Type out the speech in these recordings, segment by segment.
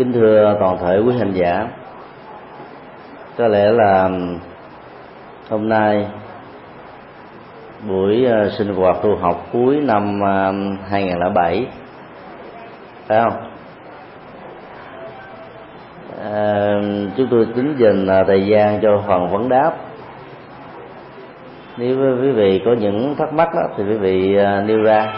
kính thưa toàn thể quý hành giả. Có lẽ là hôm nay buổi ờ, sinh hoạt tu học cuối năm 2007 phải không? À, chúng tôi tính dành ờ, thời gian cho phần vấn đáp. Nếu quý vị có những thắc mắc đó, thì quý vị ờ, nêu ra.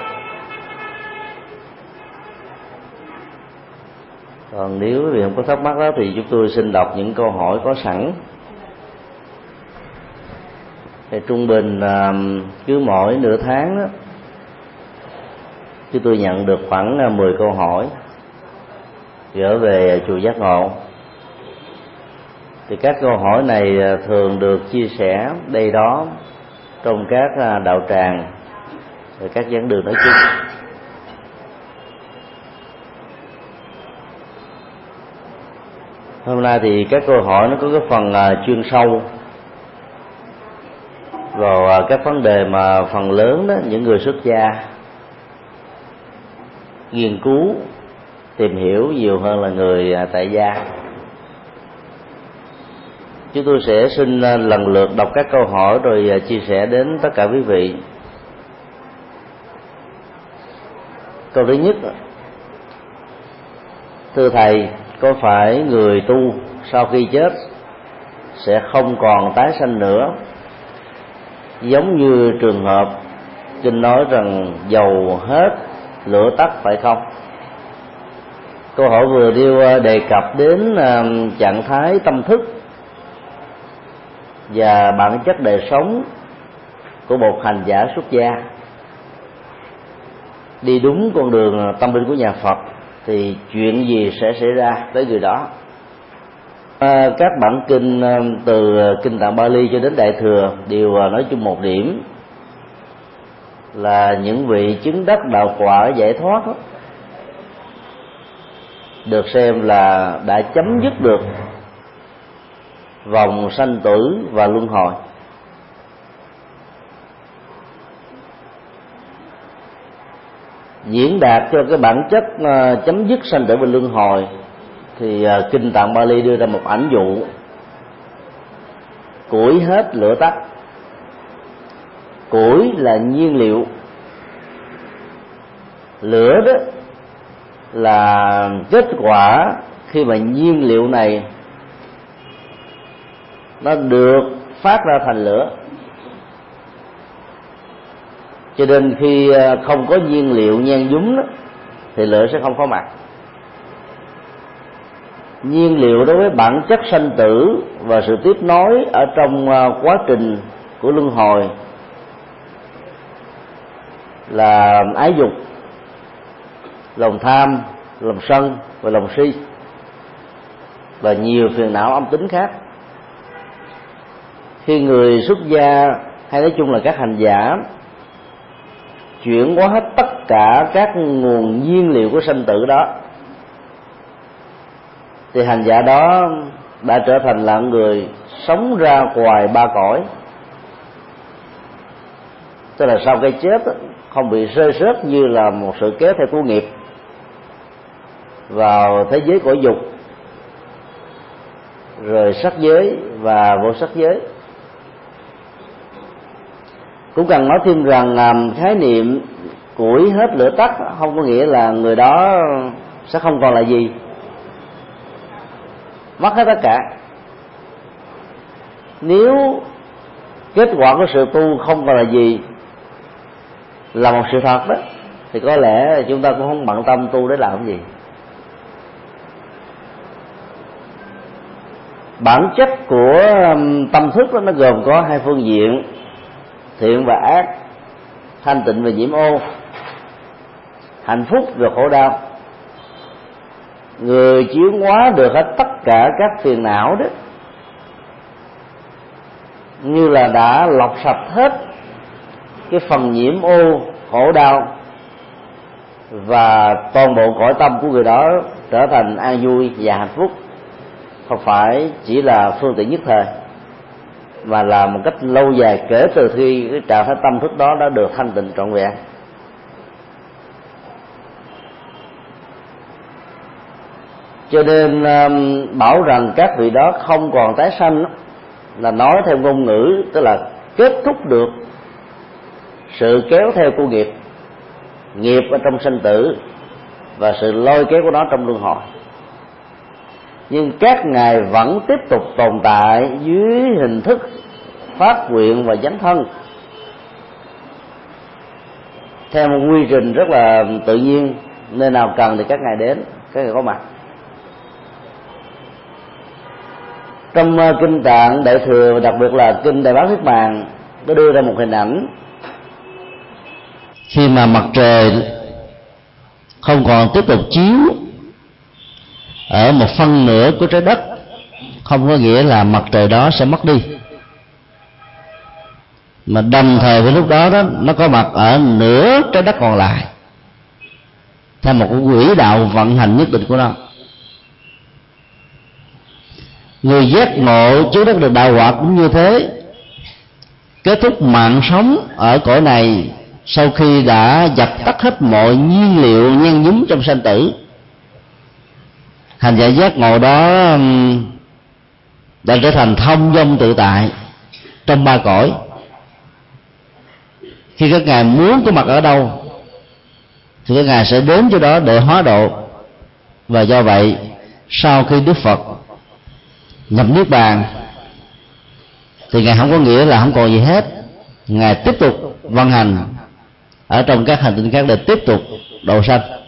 Còn nếu quý vị không có thắc mắc đó thì chúng tôi xin đọc những câu hỏi có sẵn. Thì trung bình à, cứ mỗi nửa tháng đó chúng tôi nhận được khoảng 10 câu hỏi. Gửi về chùa giác ngộ. Thì các câu hỏi này à, thường được chia sẻ đây đó trong các à, đạo tràng. Và các giảng đường nói chung. Hôm nay thì các câu hỏi nó có cái phần à, chuyên sâu. Vào các vấn đề mà phần lớn đó, những người xuất gia nghiên cứu, tìm hiểu nhiều hơn là người à, tại gia. Chúng tôi sẽ xin à, lần lượt đọc các câu hỏi rồi chia sẻ đến tất cả quý vị. Câu thứ nhất, thưa thầy có phải người tu sau khi chết sẽ không còn tái sanh nữa? Giống như trường hợp kinh nói rằng dầu hết lửa tắt phải không? Câu hỏi vừa nêu à, đề cập đến à, trạng thái tâm thức và bản chất đời sống của một hành giả xuất gia. Đi đúng con đường tâm linh của nhà Phật thì chuyện gì sẽ xảy ra tới người đó? À, các bản kinh ờ, từ ờ, kinh tạng Bali cho đến đại thừa đều ờ, nói chung một điểm là những vị chứng đắc đạo quả giải thoát đó, được xem là đã chấm dứt được vòng sanh tử và luân hồi. Diễn đạt cho cái bản chất ờ, chấm dứt sanh tử và luân hồi, thì ờ, kinh tạng Bali đưa ra một ảnh dụ. Củi hết lửa tắt. Củi là nhiên liệu. Lửa đó là kết quả khi mà nhiên liệu này nó được phát ra thành lửa cho nên khi à, không có nhiên liệu nhan nhúng đó, thì lửa sẽ không có mặt. Nhiên liệu đối với bản chất sanh tử và sự tiếp nối ở trong à, quá trình của luân hồi là ái dục lòng tham lòng sân và lòng si và nhiều phiền não âm tính khác. Khi người xuất gia hay nói chung là các hành giả chuyển hóa hết tất cả các nguồn nhiên liệu của sanh tử đó. Thì hành giả đó đã trở thành là người sống ra ngoài ba cõi. Tức là sau cái chết không bị rơi rớt như là một sự kéo theo của nghiệp vào thế giới của dục. Rồi sắc giới và vô sắc giới cũng cần nói thêm rằng um, khái niệm củi hết lửa tắt không có nghĩa là người đó sẽ không còn là gì. Mất hết tất cả. Nếu kết quả của sự tu không còn là gì là một sự thật đó thì có lẽ chúng ta cũng không bận tâm tu để làm gì. Bản chất của tâm thức đó nó gồm có hai phương diện thiện và ác, thanh tịnh và nhiễm ô, hạnh phúc và khổ đau. Người chiếu hóa được hết tất cả các phiền não đó, như là đã lọc sạch hết cái phần nhiễm ô, khổ đau, và toàn bộ cõi tâm của người đó trở thành an vui và hạnh phúc. Không phải chỉ là phương tiện nhất thời và làm một cách lâu dài kể từ khi cái trạng thái tâm thức đó đã được thanh tịnh trọn vẹn. Cho nên um, bảo rằng các vị đó không còn tái sanh là nói theo ngôn ngữ, tức là kết thúc được sự kéo theo của nghiệp nghiệp ở trong sinh tử và sự lôi kéo của nó trong luân hồi nhưng các ngài vẫn tiếp tục tồn tại dưới hình thức phát nguyện và dấn thân. Theo một quy trình rất là tự nhiên, nơi nào cần thì các ngài đến, các ngài có mặt. Trong ờ, kinh tạng đại thừa đặc biệt là kinh đại bác thuyết bàn có đưa ra một hình ảnh. Khi mà mặt trời không còn tiếp tục chiếu ở một phân nửa của trái đất, không có nghĩa là mặt trời đó sẽ mất đi. Mà đồng thời với lúc đó đó, nó có mặt ở nửa trái đất còn lại, theo một quỹ đạo vận hành nhất định của nó. Người giác ngộ trước đất được đạo quả cũng như thế. Kết thúc mạng sống ở cõi này sau khi đã dập tắt hết mọi nhiên liệu nhen nhúm trong sanh tử hành giả giác ngộ đó đã trở thành thông dông tự tại trong ba cõi. Khi các ngài muốn có mặt ở đâu, thì các ngài sẽ đến chỗ đó để hóa độ. Và do vậy, sau khi đức phật nhập niết bàn, thì ngài không có nghĩa là không còn gì hết. Ngài tiếp tục vận hành ở trong các hành tinh khác để tiếp tục độ sanh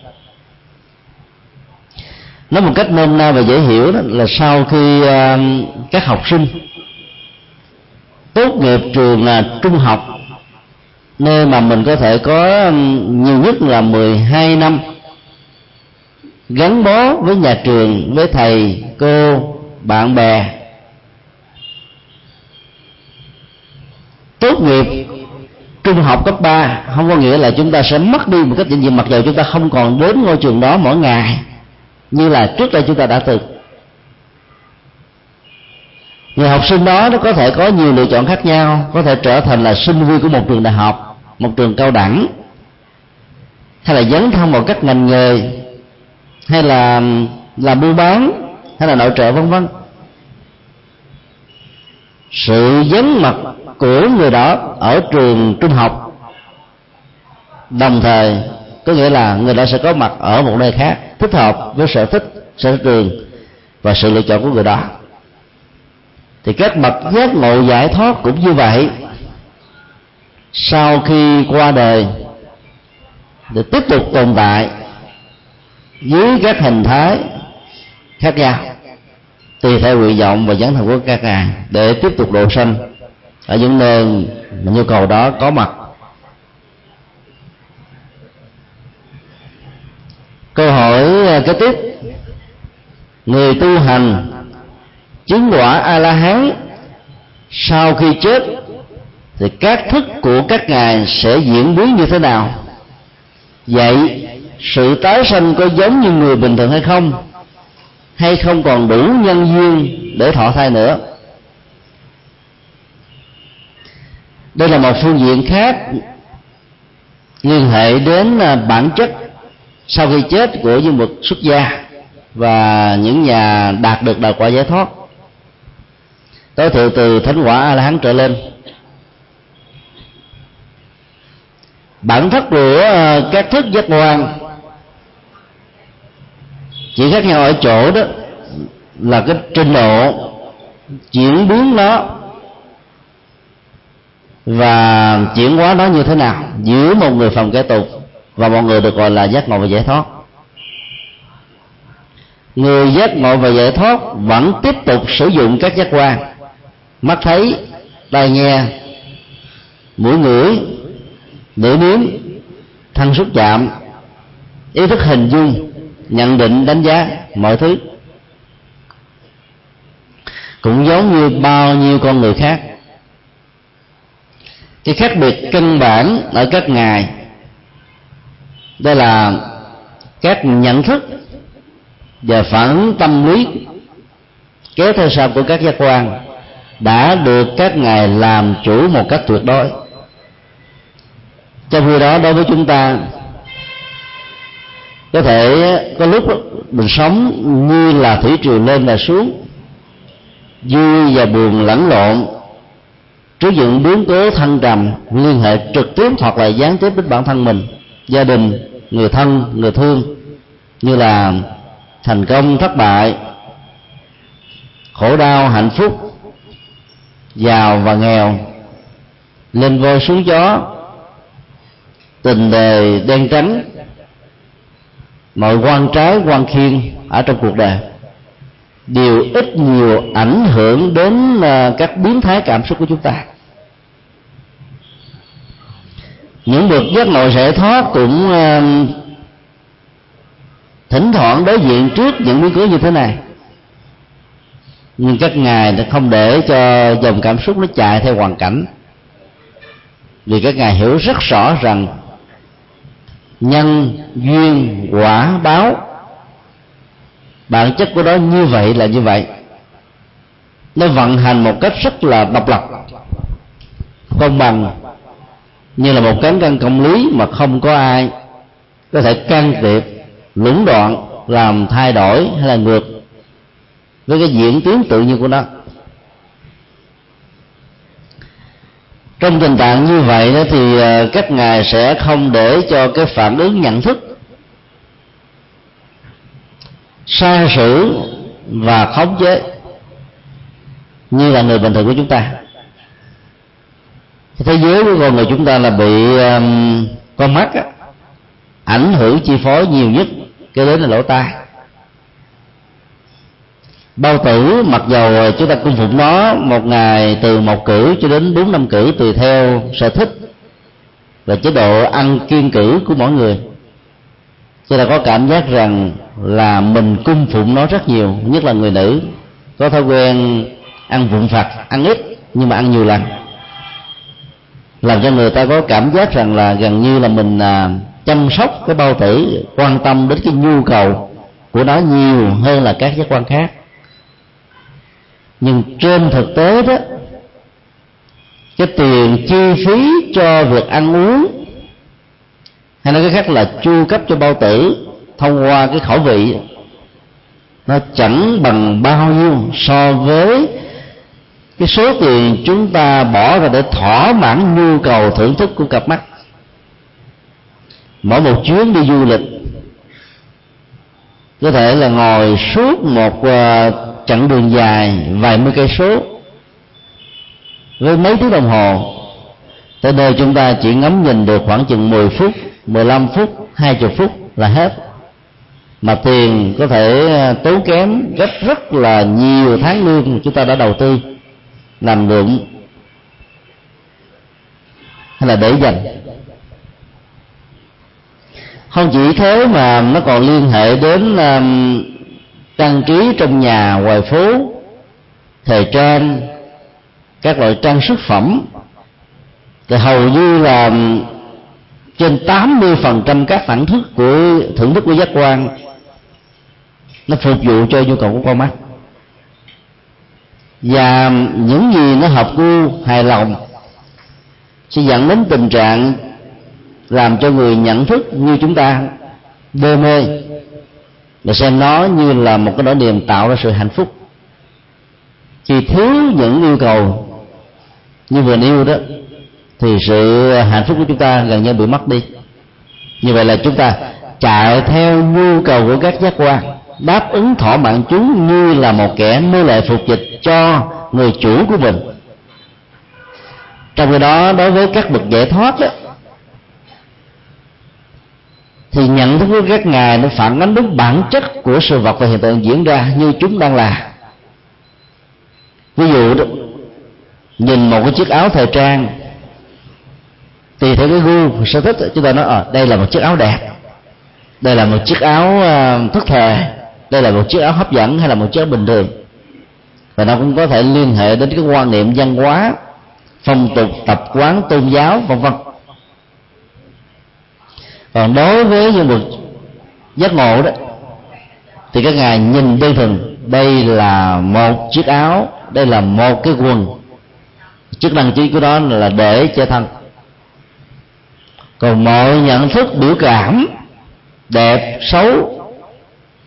nói một cách nôm na và dễ hiểu đó là sau khi uh, các học sinh tốt nghiệp trường uh, trung học nơi mà mình có thể có ờ, nhiều nhất là 12 năm gắn bó với nhà trường với thầy cô bạn bè. Tốt nghiệp trung học cấp 3 không có nghĩa là chúng ta sẽ mất đi một cách vĩnh viễn mặc dù chúng ta không còn đến ngôi trường đó mỗi ngày như là trước đây chúng ta đã từng. Người học sinh đó nó có thể có nhiều lựa chọn khác nhau, có thể trở thành là sinh viên của một trường đại học, một trường cao đẳng, hay là dấn thân vào các ngành nghề, hay là làm buôn bán, hay là nội trợ, vân vân. Sự dấn mặt của người đó ở trường trung học, đồng thời có nghĩa là người đó sẽ có mặt ở một nơi khác, thích hợp với sở thích, sở trường và sự lựa chọn của người đó. Thì các bậc giác ngộ giải thoát cũng như vậy. Sau khi qua đời, để tiếp tục tồn tại dưới các hình thái khác nhau, tùy theo nguyện vọng và dấn thân của các ngài, để tiếp tục độ sanh ở những nơi mà nhu cầu đó có mặt. Câu hỏi ờ, kế tiếp. Người tu hành, chứng quả a la hán sau khi chết, thì các thức của các ngài sẽ diễn biến như thế nào? Vậy, sự tái sanh có giống như người bình thường hay không? Hay không còn đủ nhân duyên để thọ thai nữa? Đây là một phương diện khác liên hệ đến ờ, bản chất sau khi chết của nhân vật xuất gia và những nhà đạt được đạo quả giải thoát, tối thiểu từ thánh quả a la hán trở lên, bản chất của ờ, các thức giác quan chỉ khác nhau ở chỗ đó là cái trình độ chuyển biến nó và chuyển hóa nó như thế nào giữa một người phòng kẻ tục và mọi người được gọi là giác ngộ và giải thoát. Người giác ngộ và giải thoát vẫn tiếp tục sử dụng các giác quan. Mắt thấy, tai nghe, mũi ngửi lưỡi nếm thân xúc chạm, ý thức hình dung, nhận định, đánh giá mọi thứ. Cũng giống như bao nhiêu con người khác. Cái khác biệt căn bản ở các ngài đây là các nhận thức và phản ứng tâm lý, kéo theo sau của các giác quan, đã được các ngài làm chủ một cách tuyệt đối. Trong khi đó, đối với chúng ta, có thể có lúc mình sống như là thủy triều lên và xuống, vui và buồn lẫn lộn, trước những biến cố thăng trầm, liên hệ trực tiếp hoặc là gián tiếp đến bản thân mình gia đình, người thân, người thương như là thành công, thất bại, khổ đau, hạnh phúc, giàu và nghèo, lên voi xuống gió, tình đề đen trắng, mọi quan trái, quan khiên ở trong cuộc đời. Đều ít nhiều ảnh hưởng đến à, các biến thái cảm xúc của chúng ta. Những bậc giác ngộ giải thoát cũng uh, thỉnh thoảng đối diện trước những biến cố như thế này. Nhưng các ngài đã không để cho dòng cảm xúc nó chạy theo hoàn cảnh. Vì các ngài hiểu rất rõ rằng nhân duyên quả báo bản chất của nó như vậy là như vậy. Nó vận hành một cách rất là độc lập công bằng như là một cán cân công lý mà không có ai có thể can thiệp, lũng đoạn, làm thay đổi hay là ngược với cái diễn tiến tự nhiên của nó. Trong tình trạng như vậy đó thì ờ, các ngài sẽ không để cho cái phản ứng nhận thức sai sử và khống chế như là người bình thường của chúng ta thế giới của con người chúng ta là bị um, con mắt á, ảnh hưởng chi phối nhiều nhất cái đến là lỗ tai. Bao tử mặc dầu chúng ta cung phụng nó một ngày từ một cử cho đến bốn năm cử tùy theo sở thích và chế độ ăn kiên cử của mỗi người. Chúng ta có cảm giác rằng là mình cung phụng nó rất nhiều nhất là người nữ. Có thói quen ăn vụn phật ăn ít nhưng mà ăn nhiều lần làm cho người ta có cảm giác rằng là gần như là mình à, chăm sóc cái bao tử quan tâm đến cái nhu cầu của nó nhiều hơn là các giác quan khác. Nhưng trên thực tế đó cái tiền chi phí cho việc ăn uống hay nói cái khác là chu cấp cho bao tử thông qua cái khẩu vị nó chẳng bằng bao nhiêu so với cái số tiền chúng ta bỏ ra để thỏa mãn nhu cầu thưởng thức của cặp mắt. Mỗi một chuyến đi du lịch. Có thể là ngồi suốt một ờ, chặng đường dài, vài mươi cây số với mấy tiếng đồng hồ. Tới nơi chúng ta chỉ ngắm nhìn được khoảng chừng 10 phút 15 phút 20 phút là hết. Mà tiền có thể ờ, tốn kém rất rất là nhiều tháng lương chúng ta đã đầu tư làm lượm hay là để dành. Không chỉ thế mà nó còn liên hệ đến um, trang trí trong nhà ngoài phố thời trang các loại trang sức phẩm. Thì hầu như là trên 80% các phản thức của thưởng thức của giác quan nó phục vụ cho nhu cầu của con mắt và những gì nó hợp gu hài lòng sẽ dẫn đến tình trạng làm cho người nhận thức như chúng ta, đê mê và xem nó như là một cái nỗi niềm tạo ra sự hạnh phúc. Khi thiếu những yêu cầu như vừa nêu đó, thì sự hạnh phúc của chúng ta gần như bị mất đi. Như vậy là chúng ta chạy theo nhu cầu của các giác quan đáp ứng thỏa mãn chúng như là một kẻ nô lệ phục dịch cho người chủ của mình. Trong khi đó đối với các bậc giải thoát đó, thì nhận thức của các ngài nó phản ánh đúng bản chất của sự vật và hiện tượng diễn ra như chúng đang là. Ví dụ đó nhìn một cái chiếc áo thời trang tùy theo cái gu sở thích chúng ta nói ở à, đây là một chiếc áo đẹp đây là một chiếc áo uh, thất thời đây là một chiếc áo hấp dẫn hay là một chiếc áo bình thường? Và nó cũng có thể liên hệ đến cái quan niệm văn hóa, phong tục, tập quán, tôn giáo, vân vân. Còn đối với nhân vật giác ngộ đó, thì các ngài nhìn đơn thuần, đây là một chiếc áo, đây là một cái quần. Chức năng chính của đó là để che thân. Còn mọi nhận thức biểu cảm, đẹp, xấu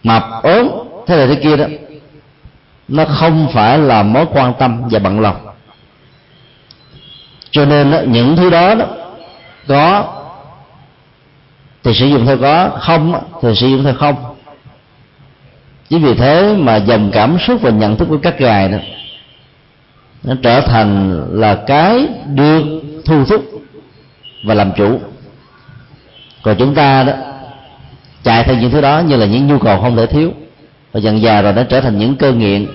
mập ốm thế này thế kia đó nó không phải là mối quan tâm và bận lòng. Cho nên đó, những thứ đó, đó có thì sử dụng theo có không thì sử dụng theo không. Chính vì thế mà dòng cảm xúc và nhận thức của các ngài đó nó trở thành là cái được thu thúc và làm chủ. Còn chúng ta đó chạy theo những thứ đó như là những nhu cầu không thể thiếu. Và dần già rồi nó trở thành những cơn nghiện.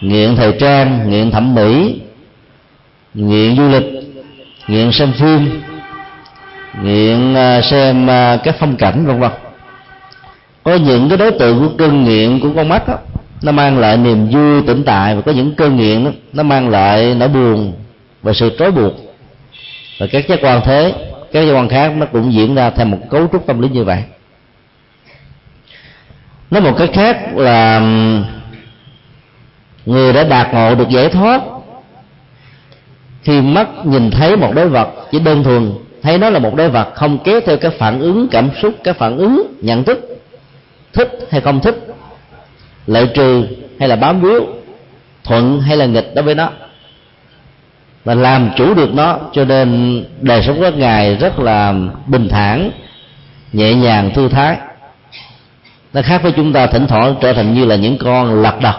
Nghiện thời trang nghiện thẩm mỹ nghiện du lịch nghiện xem phim nghiện à, xem à, các phong cảnh vân vân. Có những cái đối tượng của cơn nghiện của con mắt đó, nó mang lại niềm vui tỉnh tại. Và có những cơn nghiện đó, nó mang lại nỗi buồn và sự trói buộc. Và các giác quan thế các giác quan khác nó cũng diễn ra theo một cấu trúc tâm lý như vậy nói một cách khác là người đã đạt ngộ được giải thoát khi mắt nhìn thấy một đối vật chỉ đơn thuần thấy nó là một đối vật không kéo theo các phản ứng cảm xúc các phản ứng nhận thức, thích hay không thích lợi trừ hay là bám víu, thuận hay là nghịch đối với nó. Và làm chủ được nó, cho nên đời sống các ngài rất là bình thản, nhẹ nhàng, thư thái nó khác với chúng ta, thỉnh thoảng trở thành như là những con lật đật.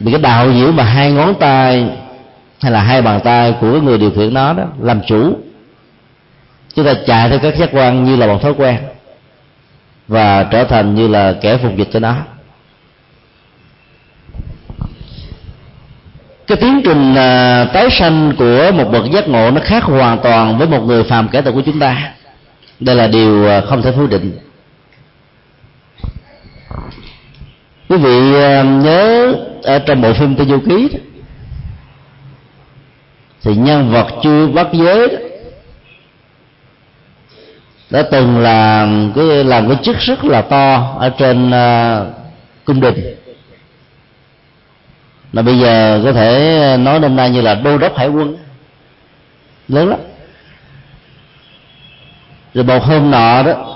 Vì cái đạo diễu mà hai ngón tay hay là hai bàn tay của người điều khiển nó đó làm chủ. Chúng ta chạy theo các giác quan như là một thói quen và trở thành như là kẻ phục dịch cho nó. Cái tiến trình à, tái sanh của một bậc giác ngộ nó khác hoàn toàn với một người phàm kẻ tục của chúng ta. Đây là điều à, không thể phủ định quý vị à, nhớ ở trong bộ phim Tây Du Ký thì nhân vật chưa bắt giới đó, đã từng làm cái làm cái chức rất là to ở trên uh, cung đình. Mà bây giờ có thể nói năm nay như là đô đốc hải quân lớn lắm. Rồi một hôm nọ đó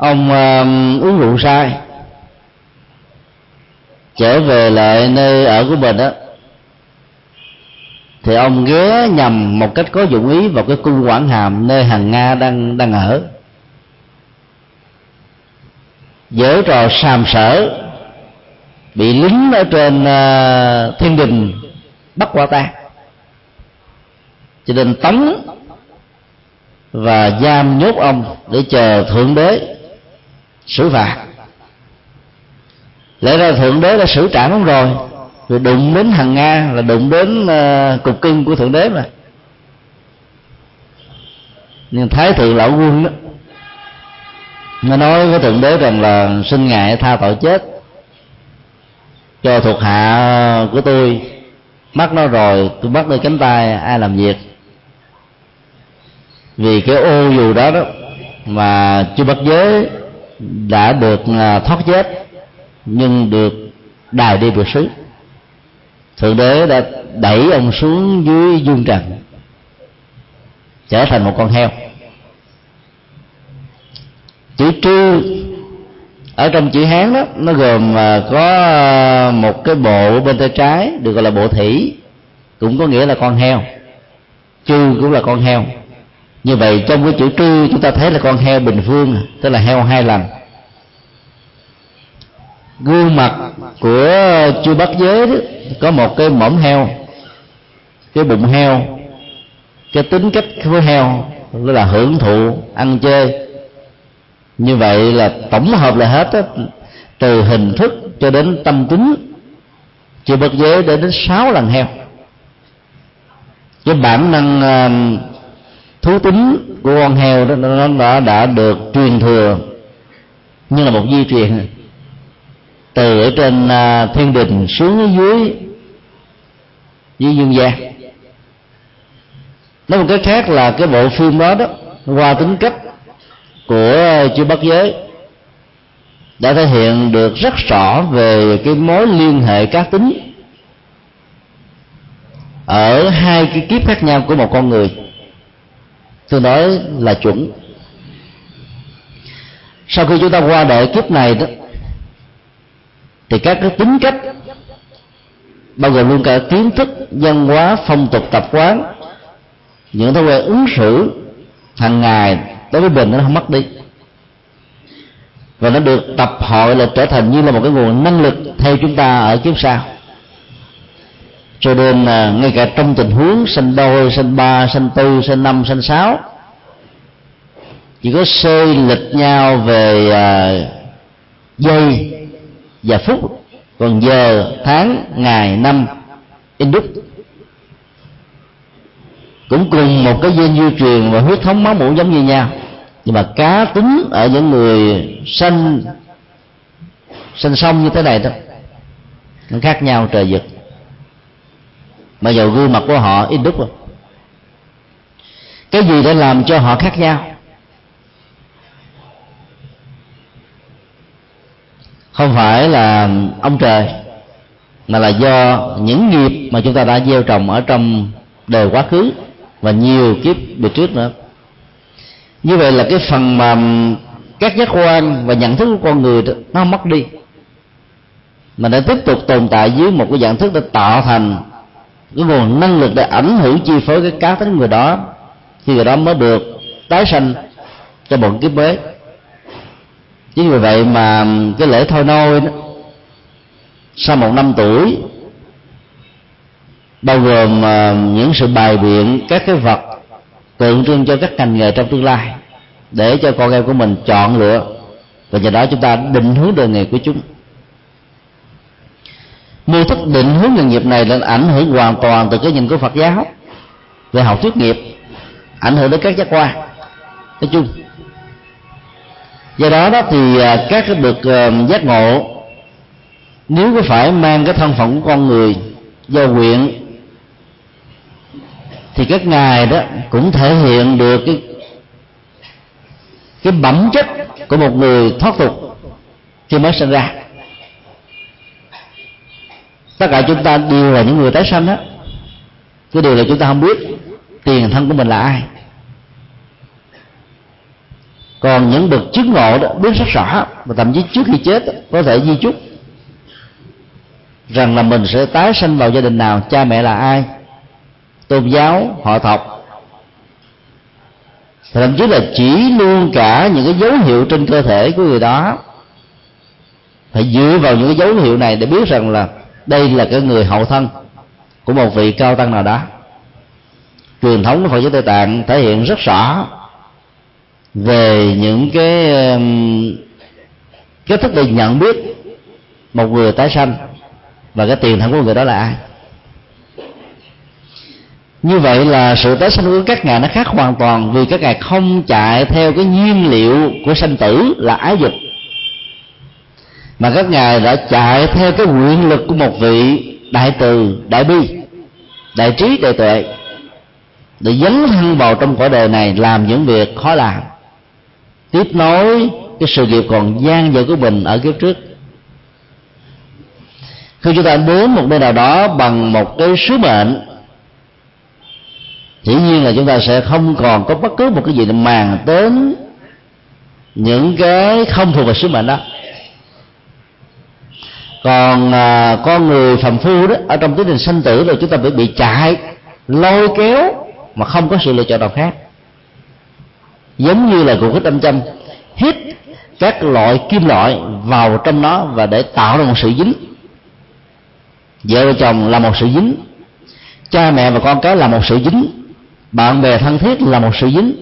ông uh, uống rượu sai trở về lại nơi ở của mình đó thì ông ghé nhầm một cách có dụng ý vào cái cung quảng hàm nơi hàng nga đang đang ở. Dở trò sàm sở bị lính ở trên uh, thiên đình bắt quả tang. Cho nên tống và giam nhốt ông để chờ thượng đế xử phạt. Lẽ ra thượng đế đã xử trảm ông rồi. Rồi đụng đến hàng nga là đụng đến uh, cục cưng của thượng đế mà. Nhưng thái thượng lão quân đó nó nói với thượng đế rằng là xin ngài tha tội chết. Cho thuộc hạ của tôi mắt nó rồi tôi bắt đôi cánh tay ai làm việc. Vì cái ô dù đó đó mà chưa bắt giới đã được à, thoát chết, nhưng được đài đi vượt xứ thượng đế đã đẩy ông xuống dưới dung trần, trở thành một con heo. Chữ trư ở trong chữ hán đó, nó gồm à, có một cái bộ bên tay trái được gọi là bộ thủy, cũng có nghĩa là con heo. Trư cũng là con heo như vậy trong cái chữ trư chúng ta thấy là con heo bình phương tức là heo hai lần. Gương mặt của chư bắc giới đó, có một cái mỏm heo cái bụng heo cái tính cách của heo đó là hưởng thụ ăn chơi. Như vậy là tổng hợp là hết đó, từ hình thức cho đến tâm tính. Chư bất giới để đến sáu lần heo. Cái bản năng uh, thú tính của con heo đó nó đã đã được truyền thừa như là một di truyền. Từ ở trên uh, thiên đình xuống ở dưới dưới dương gian. Nói một cái khác là cái bộ phim đó đó qua tính cách của chư bắt giới đã thể hiện được rất rõ về cái mối liên hệ cá tính ở hai cái kiếp khác nhau của một con người tôi nói là chuẩn. Sau khi chúng ta qua đời kiếp này đó, thì các cái tính cách, bao gồm luôn cả kiến thức, văn hóa, phong tục, tập quán, những thói quen ứng xử hàng ngày đối với mình nó không mất đi. Và nó được tập hội là trở thành như là một cái nguồn năng lực theo chúng ta ở kiếp sau cho nên là ngay cả trong tình huống sinh đôi sinh ba sinh tư sinh năm sinh sáu chỉ có xê lịch nhau về à, giây và phút còn giờ tháng ngày năm in đúc cũng cùng một cái gen di truyền và huyết thống máu mủ giống như nhau. Nhưng mà cá tính ở những người sinh sinh xong như thế này đó nó khác nhau trời vực mà vào gương mặt của họ in đúc rồi cái gì đã làm cho họ khác nhau? Không phải là ông trời mà là do những nghiệp mà chúng ta đã gieo trồng ở trong đời quá khứ và nhiều kiếp về trước nữa. Như vậy là cái phần mà các giác quan và nhận thức của con người đó, nó mất đi. Mà đã tiếp tục tồn tại dưới một cái dạng thức để tạo thành cái nguồn năng lực để ảnh hưởng, chi phối cái cá tính người đó, thì người đó mới được tái sanh cho một kiếp mới. Chính vì vậy mà cái lễ thôi nôi đó, sau một năm tuổi, bao gồm à, những sự bài biện, các cái vật tượng trưng cho các ngành nghề trong tương lai, để cho con em của mình chọn lựa. Và nhờ đó chúng ta định hướng đời nghề của chúng mô thức định hướng nghề nghiệp này là ảnh hưởng hoàn toàn từ cái nhìn của Phật giáo về học thuyết nghiệp, ảnh hưởng đến các giác quan. Nói chung, do đó đó thì à, các cái bậc à, giác ngộ, nếu có phải mang cái thân phận của con người do nguyện, thì các ngài đó cũng thể hiện được cái cái bẩm chất của một người thoát tục khi mới sinh ra tất cả chúng ta đều là những người tái sanh đó. Cái điều là chúng ta không biết tiền thân của mình là ai. Còn những bậc chứng ngộ đó, biết rất rõ và thậm chí trước khi chết có thể di chúc rằng là mình sẽ tái sanh vào gia đình nào, cha mẹ là ai, tôn giáo, họ tộc. Thậm chí là chỉ luôn cả những cái dấu hiệu trên cơ thể của người đó, phải dựa vào những cái dấu hiệu này để biết rằng là đây là cái người hậu thân của một vị cao tăng nào đó. Truyền thống của Phật giáo Tây Tạng thể hiện rất rõ về những cái um, cái thức để nhận biết một người tái sanh và cái tiền thân của người đó là ai. Như vậy là sự tái sanh của các ngài nó khác hoàn toàn vì các ngài không chạy theo cái nhiên liệu của sanh tử là ái dục mà các ngài đã chạy theo cái nguyện lực của một vị đại từ, đại bi, đại trí, đại tuệ, để dấn thân vào trong cõi đời này làm những việc khó làm. Tiếp nối cái sự nghiệp còn gian dở của mình ở kiếp trước. Khi chúng ta đến một nơi nào đó bằng một cái sứ mệnh, dĩ nhiên là chúng ta sẽ không còn có bất cứ một cái gì màng đến những cái không thuộc về sứ mệnh đó còn à, con người phàm phu đó ở trong tiến trình sanh tử rồi chúng ta phải bị chạy lôi kéo mà không có sự lựa chọn nào khác. Giống như là cuộc hít âm châm hít các loại kim loại vào trong nó và để tạo ra một sự dính. Vợ chồng là một sự dính cha mẹ và con cái là một sự dính bạn bè thân thiết là một sự dính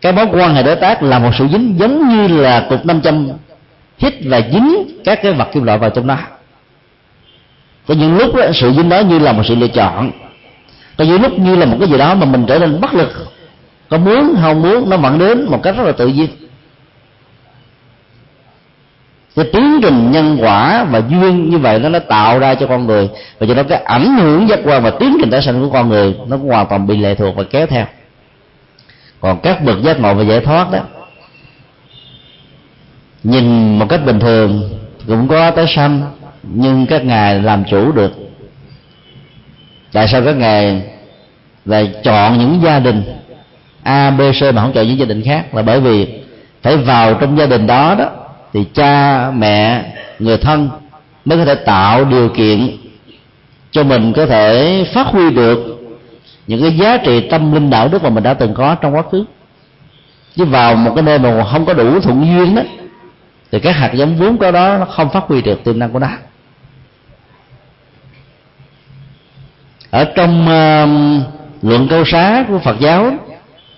cái mối quan hệ đối tác là một sự dính giống như là cục năm trăm hít và dính các cái vật kim loại vào trong đó có những lúc đó, sự dính đó như là một sự lựa chọn. Có những lúc như là một cái gì đó mà mình trở nên bất lực. Có muốn không muốn nó vẫn đến một cách rất là tự nhiên. Cái tiến trình nhân quả và duyên như vậy nó nó tạo ra cho con người. Và cho nó cái ảnh hưởng giác quan và tiến trình tái sinh của con người nó cũng hoàn toàn bị lệ thuộc và kéo theo. Còn các bậc giác ngộ và giải thoát đó nhìn một cách bình thường cũng có tái sanh nhưng các ngài làm chủ được. Tại sao các ngài lại chọn những gia đình a, b, c mà không chọn những gia đình khác? Là bởi vì phải vào trong gia đình đó đó, thì cha, mẹ, người thân mới có thể tạo điều kiện cho mình có thể phát huy được những cái giá trị tâm linh đạo đức mà mình đã từng có trong quá khứ. Chứ vào một cái nơi mà không có đủ thuận duyên đó, thì các hạt giống vốn có đó nó không phát huy được tiềm năng của nó. Ở trong uh, luận câu xá của Phật giáo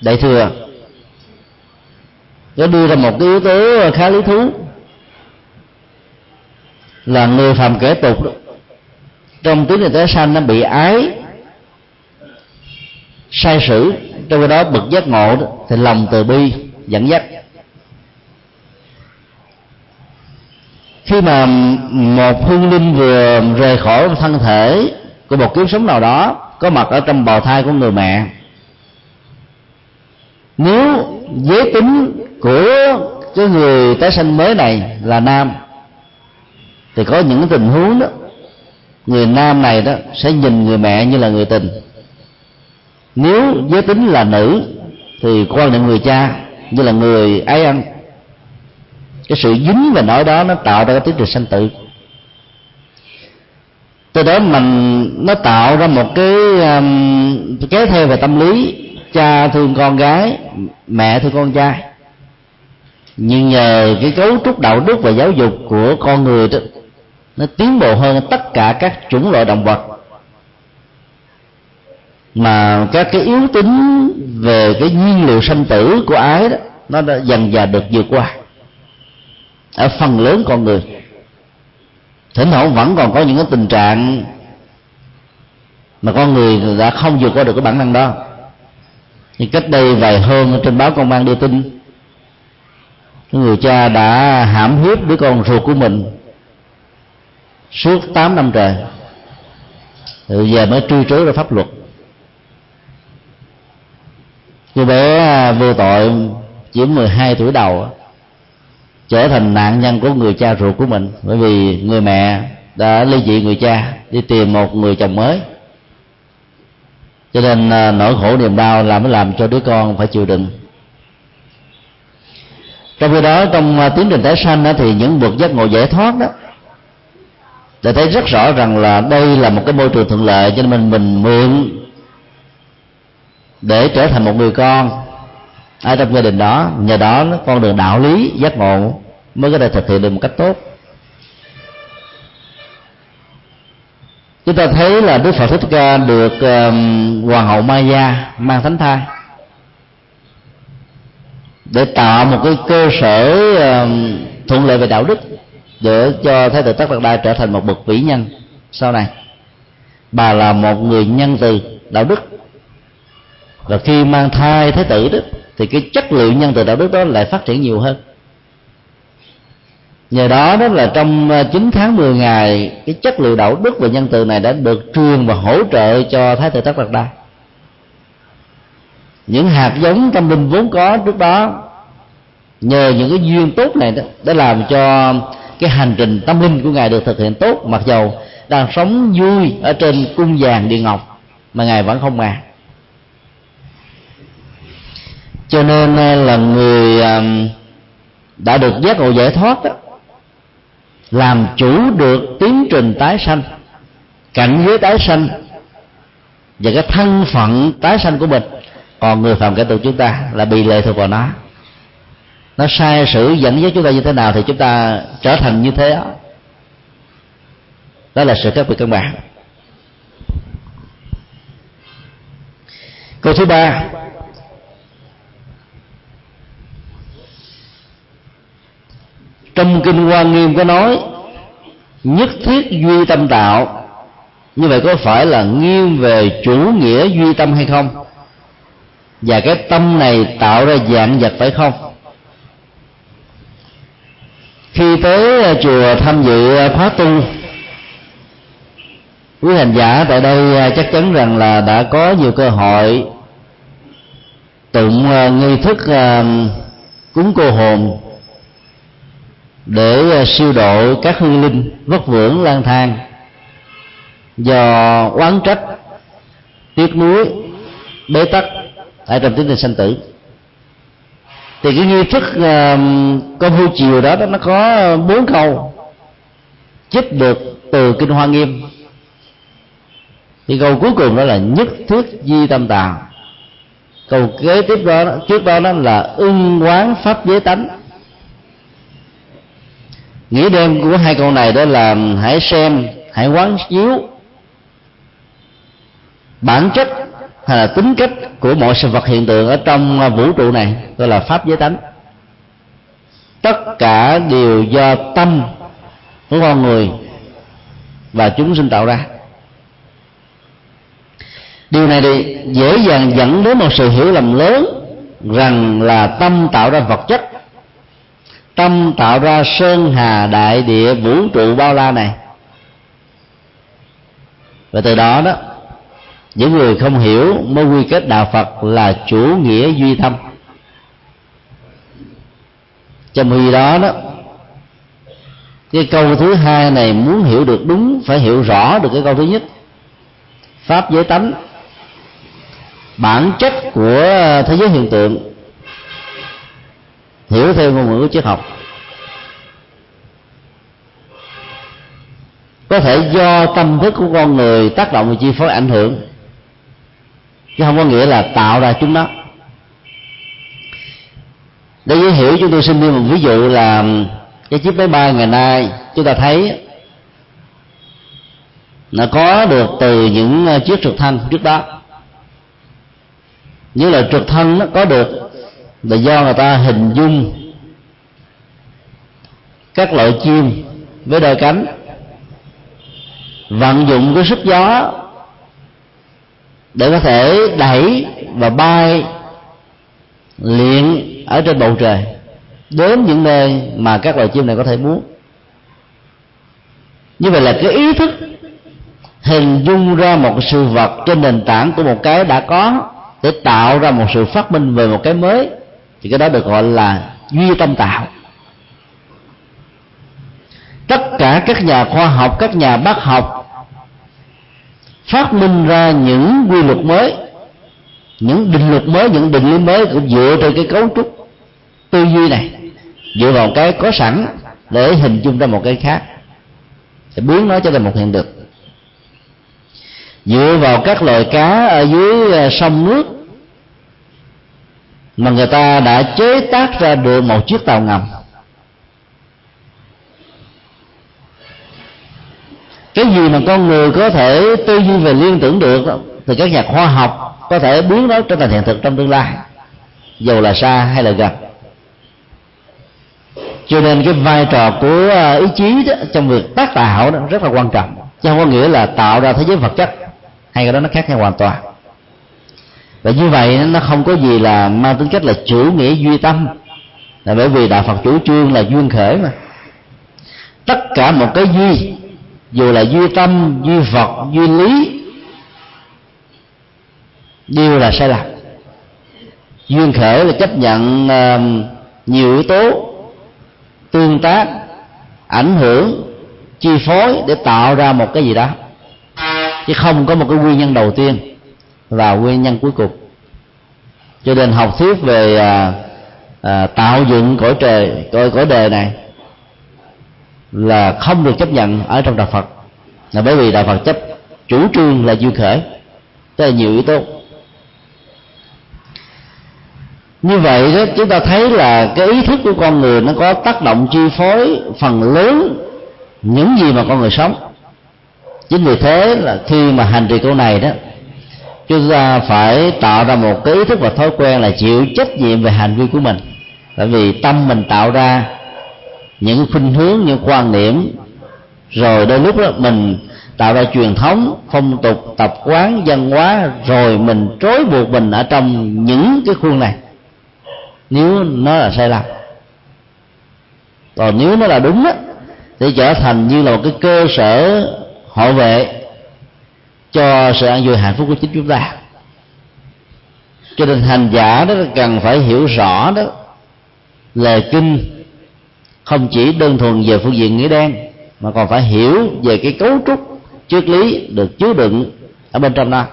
đại thừa nó đưa ra một cái yếu tố khá lý thú là người phàm kẻ tục đó, trong tiếng người tế sanh nó bị ái sai sử trong cái đó bực giác ngộ đó, thì lòng từ bi dẫn dắt. Khi mà um, một hương linh vừa rời khỏi thân thể của một kiếp sống nào đó có mặt ở trong bào thai của người mẹ. Nếu giới tính của cái người tái sanh mới này là nam, thì có những tình huống đó, người nam này đó sẽ nhìn người mẹ như là người tình. Nếu giới tính là nữ, thì quan niệm người cha như là người ái ăn. Cái sự dính và nói đó nó tạo ra cái tiến trình sanh tử từ đó mình nó tạo ra một cái um, kéo theo về tâm lý. Cha thương con gái mẹ thương con trai. Nhưng nhờ cái cấu trúc đạo đức và giáo dục của con người đó nó tiến bộ hơn tất cả các chủng loại động vật. Mà các cái yếu tính về cái nhiên liệu sanh tử của ái đó nó đã dần dà được vượt qua ở phần lớn con người thỉnh thoảng vẫn còn có những cái tình trạng mà con người đã không vượt qua được cái bản năng đó. Thì cách đây vài hôm, trên báo công an đưa tin người cha đã hãm hiếp đứa con ruột của mình suốt 8 năm trời. Từ giờ mới truy cứu ra pháp luật. Cô bé à, vô tội, chỉ 12 tuổi đầu trở thành nạn nhân của người cha ruột của mình. Bởi vì người mẹ đã ly dị người cha đi tìm một người chồng mới. Cho nên à, nỗi khổ niềm đau làm mới làm cho đứa con phải chịu đựng. Trong khi đó trong à, tiến trình tái sanh đó, thì những bậc giác ngộ giải thoát đó để thấy rất rõ rằng là đây là một cái môi trường thuận lợi cho nên mình mình mượn để trở thành một người con. Ở trong gia đình đó nhờ đó con đường đạo lý giác ngộ mới có thể thực hiện được một cách tốt. Chúng ta thấy là đức phật thích ca được um, hoàng hậu maya mang thánh thai để tạo một cái cơ sở um, thuận lợi về đạo đức để cho thái tử tất đạt đa trở thành một bậc vĩ nhân sau này. Bà là một người nhân từ đạo đức. Và khi mang thai thái tử đó thì cái chất lượng nhân từ đạo đức đó lại phát triển nhiều hơn nhờ đó đó là trong ờ, 9 tháng 10 ngày, cái chất liệu đạo đức và nhân từ này đã được truyền và hỗ trợ cho thái tử tất đạt đa. Những hạt giống tâm linh vốn có trước đó, nhờ những cái duyên tốt này đó, đã làm cho cái hành trình tâm linh của ngài được thực hiện tốt. Mặc dầu đang sống vui ở trên cung vàng địa ngọc, mà ngài vẫn không ngạc cho nên ờ, là người đã được giác ngộ giải thoát đó làm chủ được tiến trình tái sanh, cảnh giới tái sanh và cái thân phận tái sanh của mình. Còn người phạm kẻ tù chúng ta là bị lệ thuộc vào nó. Nó sai sử dẫn dắt chúng ta như thế nào thì chúng ta trở thành như thế đó. Đó là sự khác biệt căn bản. Câu thứ ba trong kinh hoa nghiêm có nói, nhất thiết duy tâm tạo. Như vậy có phải là nghiêng về chủ nghĩa duy tâm hay không? Và cái tâm này tạo ra dạng vật phải không? Khi tới à, chùa tham dự à, khóa tu, quý hành giả tại đây à, chắc chắn rằng là đã có nhiều cơ hội tụng nghi thức cúng cô hồn để ờ, siêu độ các hương linh vất vưởng lang thang do oán trách tiếc nuối bế tắc ở trong tiến trình sanh tử. Thì cái nghi thức uh, công phu chiều đó nó có bốn câu. Chích được từ kinh hoa nghiêm. Thì câu cuối cùng đó là nhất thuyết di tâm tạng. Câu kế tiếp đó trước đó đó là ưng quán pháp giới tánh nghĩa đen của hai câu này đó là hãy xem, hãy quán chiếu bản chất hay là tính cách của mọi sự vật hiện tượng ở trong vũ trụ này gọi là pháp giới tánh. Tất cả đều do tâm của con người và chúng sinh tạo ra. Điều này thì dễ dàng dẫn đến một sự hiểu lầm lớn rằng là tâm tạo ra vật chất tâm tạo ra sơn hà đại địa vũ trụ bao la này. Và từ đó đó, những người không hiểu mới quy kết đạo phật là chủ nghĩa duy tâm. Trong khi đó đó, cái câu thứ hai này muốn hiểu được đúng, phải hiểu rõ được cái câu thứ nhất. Pháp giới tánh, bản chất của thế giới hiện tượng hiểu theo ngôn ngữ của triết học. Có thể do tâm thức của con người tác động và chi phối ảnh hưởng, chứ không có nghĩa là tạo ra chúng nó. Để dễ hiểu chúng tôi xin đưa một ví dụ là cái chiếc máy bay ngày nay, chúng ta thấy nó có được từ những chiếc trực thăng trước đó. Như là trực thăng nó có được là do người ta hình dung các loại chim với đôi cánh. Vận dụng cái sức gió để có thể đẩy và bay, luyện ở trên bầu trời, đến những nơi mà các loài chim này có thể muốn. Như vậy là cái ý thức hình dung ra một sự vật trên nền tảng của một cái đã có để tạo ra một sự phát minh về một cái mới thì cái đó được gọi là duy tâm tạo. Tất cả các nhà khoa học, các nhà bác học phát minh ra những quy luật mới, những định luật mới, những định lý mới cũng dựa trên cái cấu trúc tư duy này, dựa vào cái có sẵn để hình dung ra một cái khác, để biến nó trở thành một hiện thực dựa vào các loài cá ở dưới à, sông nước mà người ta đã chế tác ra được một chiếc tàu ngầm. Cái gì mà con người có thể tư duy về liên tưởng được thì các nhà khoa học có thể biến nó trở thành hiện thực trong tương lai dù là xa hay là gần. Cho nên cái vai trò của à, ý chí đó, trong việc tác tạo đó rất là quan trọng chứ không có nghĩa là tạo ra thế giới vật chất hay cái đó nó khác nhau hoàn toàn và như vậy nó không có gì là mang tính cách là chủ nghĩa duy tâm. Là bởi vì đạo phật chủ trương là duyên khởi mà. Tất cả một cái duy dù là duy tâm duy vật duy lý đều là sai lạc duyên khởi là chấp nhận uh, nhiều yếu tố tương tác ảnh hưởng chi phối để tạo ra một cái gì đó. Chứ không có một cái nguyên nhân đầu tiên và nguyên nhân cuối cùng. Cho nên học thuyết về à, à, tạo dựng cõi trời cõi cõi đời này là không được chấp nhận ở trong đạo Phật. Là bởi vì đạo Phật chấp chủ trương là duyên khởi tức là nhiều yếu tố. Như vậy đó chúng ta thấy là cái ý thức của con người nó có tác động chi phối phần lớn những gì mà con người sống. Chính vì thế là khi mà hành trì câu này đó chúng ta phải tạo ra một cái ý thức và thói quen là chịu trách nhiệm về hành vi của mình. Tại vì tâm mình tạo ra những khuynh hướng, những quan niệm, rồi đôi lúc đó mình tạo ra truyền thống, phong tục, tập quán, văn hóa, rồi mình trói buộc mình ở trong những cái khuôn này. Nếu nó là sai lầm. Còn nếu nó là đúng á, thì trở thành như là một cái cơ sở hộ vệ cho sự an vui hạnh phúc của chính chúng ta. Cho nên hành giả đó cần phải hiểu rõ đó, lời kinh không chỉ đơn thuần về phương diện nghĩa đen, mà còn phải hiểu về cái cấu trúc, triết lý được chứa đựng ở bên trong đó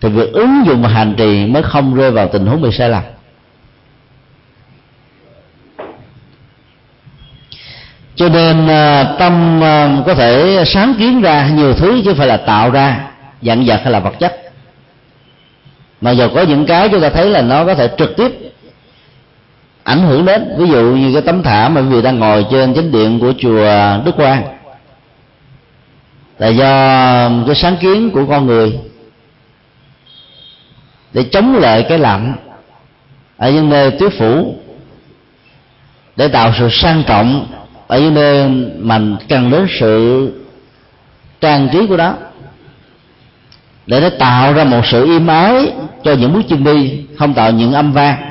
thì việc ứng dụng hành trì mới không rơi vào tình huống bị sai lầm. Cho nên à, tâm à, có thể sáng kiến ra nhiều thứ chứ không phải là tạo ra dạng vật hay là vật chất. Mà giờ có những cái chúng ta thấy là nó có thể trực tiếp ảnh hưởng đến. Ví dụ như cái tấm thảm mà quý vị đang ngồi trên chính điện của chùa Đức Quang. Là do cái sáng kiến của con người để chống lại cái lạnh ở những nơi tuyết phủ, để tạo sự sang trọng ở những nơi mà cần đến sự trang trí của đó để nó tạo ra một sự im ái cho những bước chân đi không tạo những âm vang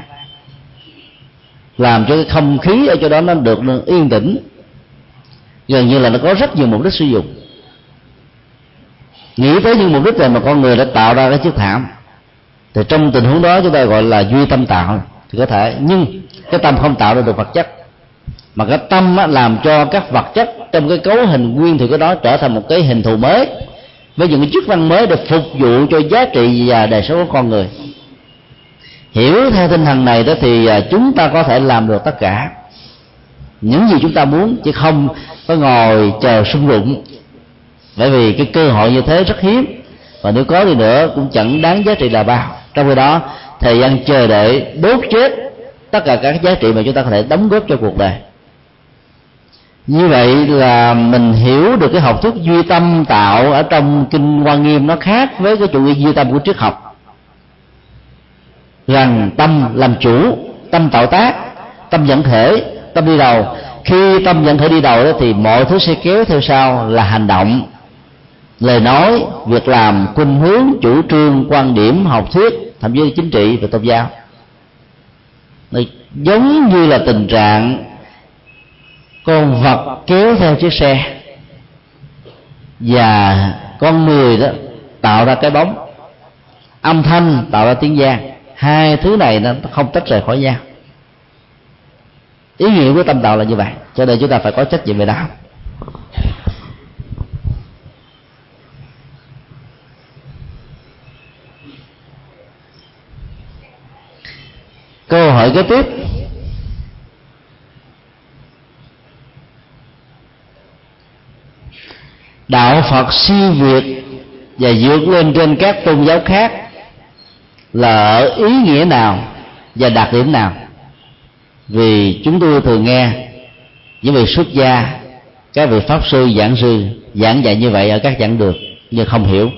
làm cho cái không khí ở chỗ đó nó được yên tĩnh. Gần như là nó có rất nhiều mục đích sử dụng. Nghĩ tới những mục đích này mà con người đã tạo ra cái chiếc thảm. Thì trong tình huống đó chúng ta gọi là duy tâm tạo thì có thể. Nhưng cái tâm không tạo ra được vật chất. Mà cái tâm á, làm cho các vật chất trong cái cấu hình nguyên thì cái đó trở thành một cái hình thù mới với những cái chức năng mới để phục vụ cho giá trị và đời sống của con người. Hiểu theo tinh thần này đó thì à, chúng ta có thể làm được tất cả. Những gì chúng ta muốn, chứ không có ngồi chờ sung rụng bởi vì cái cơ hội như thế rất hiếm. Và nếu có đi nữa, cũng chẳng đáng giá trị là bao. Trong khi đó, thời gian chờ đợi đốt chết tất cả các giá trị mà chúng ta có thể đóng góp cho cuộc đời như vậy là mình hiểu được cái học thuyết duy tâm tạo ở trong kinh hoa nghiêm nó khác với cái chủ nghĩa duy tâm của triết học. Rằng tâm làm chủ, tâm tạo tác, tâm dẫn thể, tâm đi đầu. Khi tâm dẫn thể đi đầu đó thì mọi thứ sẽ kéo theo sau là hành động. Lời nói, việc làm, khuynh hướng, chủ trương, quan điểm, học thuyết, thậm chí chính trị và tôn giáo. Giống như là tình trạng con vật kéo theo chiếc xe. Và con người đó tạo ra cái bóng. Âm thanh tạo ra tiếng vang. Hai thứ này nó không tách rời khỏi nhau. Ý nghĩa của tâm đạo là như vậy. Cho nên chúng ta phải có trách nhiệm về đạo câu hỏi kế tiếp. Đạo phật siêu việt và vượt lên trên các tôn giáo khác là ở ý nghĩa nào và đặc điểm nào? Vì chúng tôi thường nghe những vị xuất gia, các vị pháp sư, giảng sư giảng dạy như vậy ở các giảng đường nhưng không hiểu.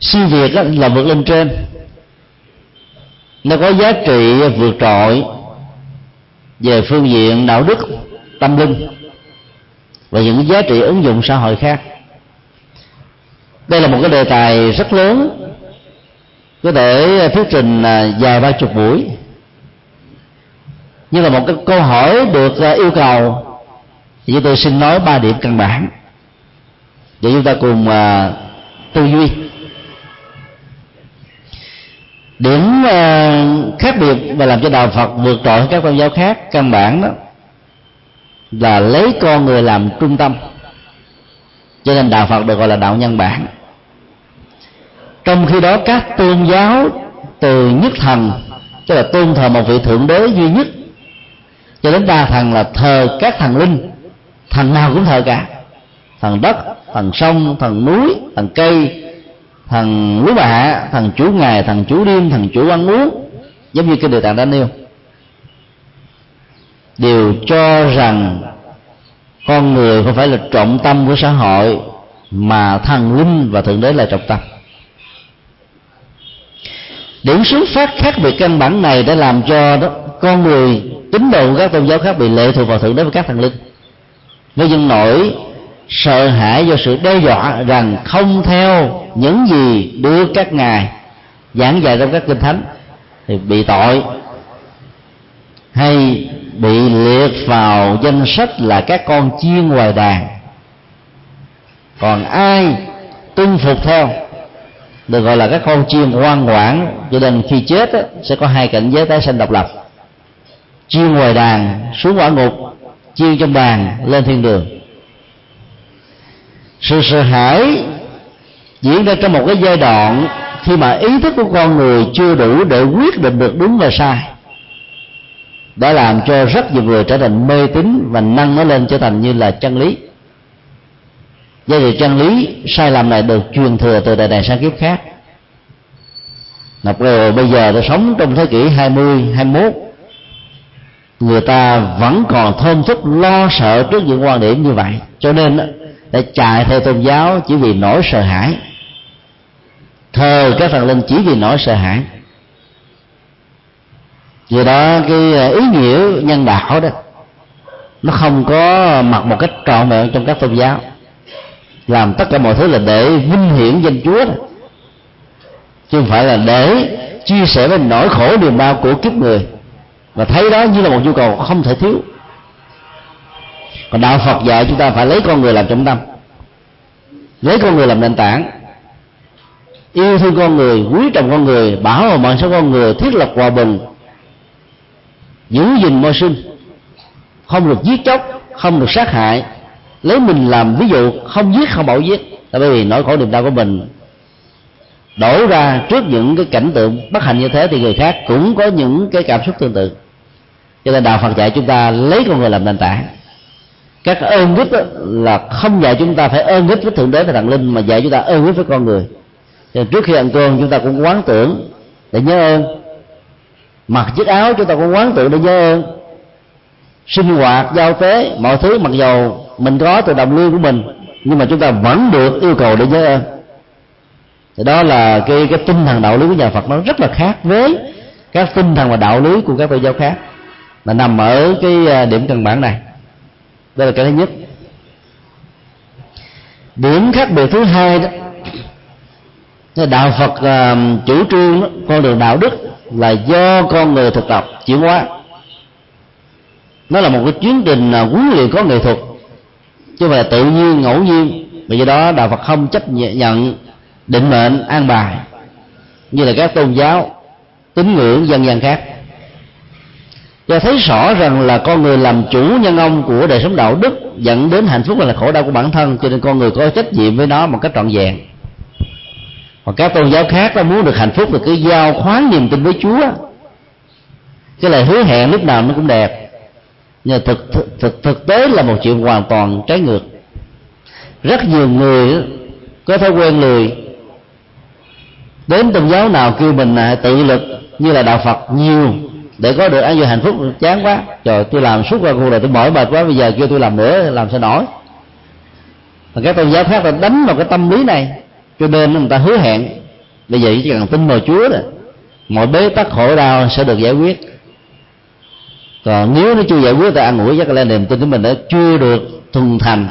Siêu việt là vượt lên trên. Nó có giá trị vượt trội về phương diện đạo đức tâm linh và những giá trị ứng dụng xã hội khác. Đây là một cái đề tài rất lớn có thể thuyết trình à, dài ba chục buổi. Nhưng là một cái câu hỏi được à, yêu cầu thì chúng tôi xin nói ba điểm căn bản để chúng ta cùng uh, tư duy. Điểm uh, khác biệt và làm cho đạo phật vượt trội các tôn giáo khác căn bản đó là lấy con người làm trung tâm. Cho nên đạo phật được gọi là đạo nhân bản. Trong khi đó, các tôn giáo từ nhất thần, tức là tôn thờ một vị thượng đế duy nhất, cho đến đa thần là thờ các thần linh, thần nào cũng thờ cả. Thần đất, thần sông, thần núi, thần cây, thần lúa bạ thần chủ ngày, thần chủ đêm, thần chủ ăn uống, giống như kinh địa tạng đã nêu đều cho rằng con người không phải là trọng tâm của xã hội, mà thần linh và thượng đế là trọng tâm. Điểm xuất phát khác biệt căn bản này đã làm cho đó, con người tín đồ của các tôn giáo khác bị lệ thuộc vào thượng đế và các thần linh. Với dân nổi sợ hãi do sự đe dọa rằng không theo những gì đưa các ngài giảng dạy trong các kinh thánh thì bị tội. Hay bị liệt vào danh sách là các con chiên ngoài đàn. Còn ai tuân phục theo được gọi là các con chiên ngoan ngoãn cho nên khi chết á, sẽ có hai cảnh giới tái sinh độc lập. Chiên ngoài đàn xuống quả ngục chiên trong đàn lên thiên đường. Sự sợ hãi diễn ra trong một cái giai đoạn khi mà ý thức của con người chưa đủ để quyết định được đúng và sai đã làm cho rất nhiều người trở thành mê tín và nâng nó lên trở thành như là chân lý. Do vậy chân lý sai lầm này được truyền thừa từ đời này sang kiếp khác. Ngọc rồi bây giờ tôi sống trong thế kỷ 20, 21 Người ta vẫn còn thơm thúc lo sợ trước những quan điểm như vậy. Cho nên đã chạy theo tôn giáo chỉ vì nỗi sợ hãi. Thờ các thần linh chỉ vì nỗi sợ hãi vì đó cái ờ, ý nghĩa nhân đạo đó, nó không có mặc một cách trọn vẹn trong các tôn giáo. Làm tất cả mọi thứ là để vinh hiển danh chúa đó. Chứ không phải là để chia sẻ với nỗi khổ niềm đau của kiếp người. Và thấy đó như là một nhu cầu không thể thiếu. Còn đạo phật dạy chúng ta phải lấy con người làm trọng tâm. Lấy con người làm nền tảng. Yêu thương con người, quý trọng con người, bảo hộ mạng sống con người, thiết lập hòa bình giữ gìn môi sinh không được giết chóc, không được sát hại. Lấy mình làm ví dụ, không giết, không bảo giết. Tại vì nỗi khổ niềm đau của mình đổ ra trước những cái cảnh tượng bất hạnh như thế thì người khác cũng có những cái cảm xúc tương tự. Cho nên đạo phật dạy chúng ta lấy con người làm nền tảng. Các ơn đức là không dạy chúng ta phải ơn đức với thượng đế và thần linh, mà dạy chúng ta ơn đức với con người. Cho trước khi ăn cơm, chúng ta cũng quán tưởng để nhớ ơn mặc chiếc áo chúng ta cũng quán tưởng để nhớ ơn. Sinh hoạt giao tế mọi thứ mặc dầu mình có từ đồng lương của mình nhưng mà chúng ta vẫn được yêu cầu để nhớ ơn. Thì đó là cái cái tinh thần đạo lý của nhà Phật nó rất là khác với các tinh thần và đạo lý của các tôn giáo khác. Là nằm ở cái à, điểm căn bản này. Đây là cái thứ nhất. Điểm khác biệt thứ hai đó đạo Phật uh, chủ trương đó, con đường đạo đức là do con người thực tập chuyển hóa. Nó là một cái chuyến trình à, huấn luyện có nghệ thuật, chứ không phải là tự nhiên, ngẫu nhiên. Vì do đó, đạo phật không chấp nhận định mệnh, an bài, như là các tôn giáo, tín ngưỡng, dân gian khác. Do thấy rõ rằng là con người làm chủ nhân ông của đời sống đạo đức dẫn đến hạnh phúc và là khổ đau của bản thân, cho nên con người có trách nhiệm với nó một cách trọn vẹn hoặc các tôn giáo khác nó muốn được hạnh phúc thì cứ giao khoán niềm tin với chúa. Cái lời hứa hẹn lúc nào nó cũng đẹp. Nhưng thực, thực thực thực tế là một chuyện hoàn toàn trái ngược. Rất nhiều người có thói quen lười. Đến tôn giáo nào kêu mình tự lực như là đạo phật nhiều. Để có được an vui hạnh phúc chán quá. Trời tôi làm suốt ra cuộc đời tôi mỏi mệt quá bây giờ kêu tôi làm nữa làm sao nổi. Và các tôn giáo khác là đánh vào cái tâm lý này cho nên người ta hứa hẹn. Bây giờ chỉ cần tin vào chúa rồi mọi bế tắc khổ đau sẽ được giải quyết. Còn nếu nó chưa giải quyết thì ăn ủi chắc là niềm tin của mình đã chưa được thuần thành